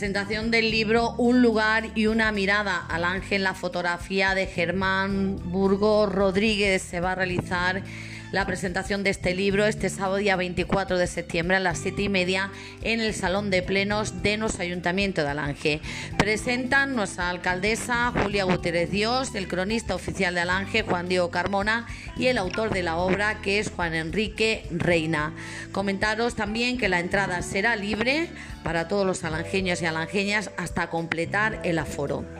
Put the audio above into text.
presentación del libro Un lugar y una mirada al ángel, la fotografía de Germán Burgo Rodríguez se va a realizar la presentación de este libro este sábado día 24 de septiembre a las 7 y media en el Salón de Plenos de nuestro Ayuntamiento de Alange. Presentan nuestra alcaldesa Julia Gutiérrez Dios, el cronista oficial de Alange Juan Diego Carmona y el autor de la obra que es Juan Enrique Reina. Comentaros también que la entrada será libre para todos los alangeños y alangeñas hasta completar el aforo.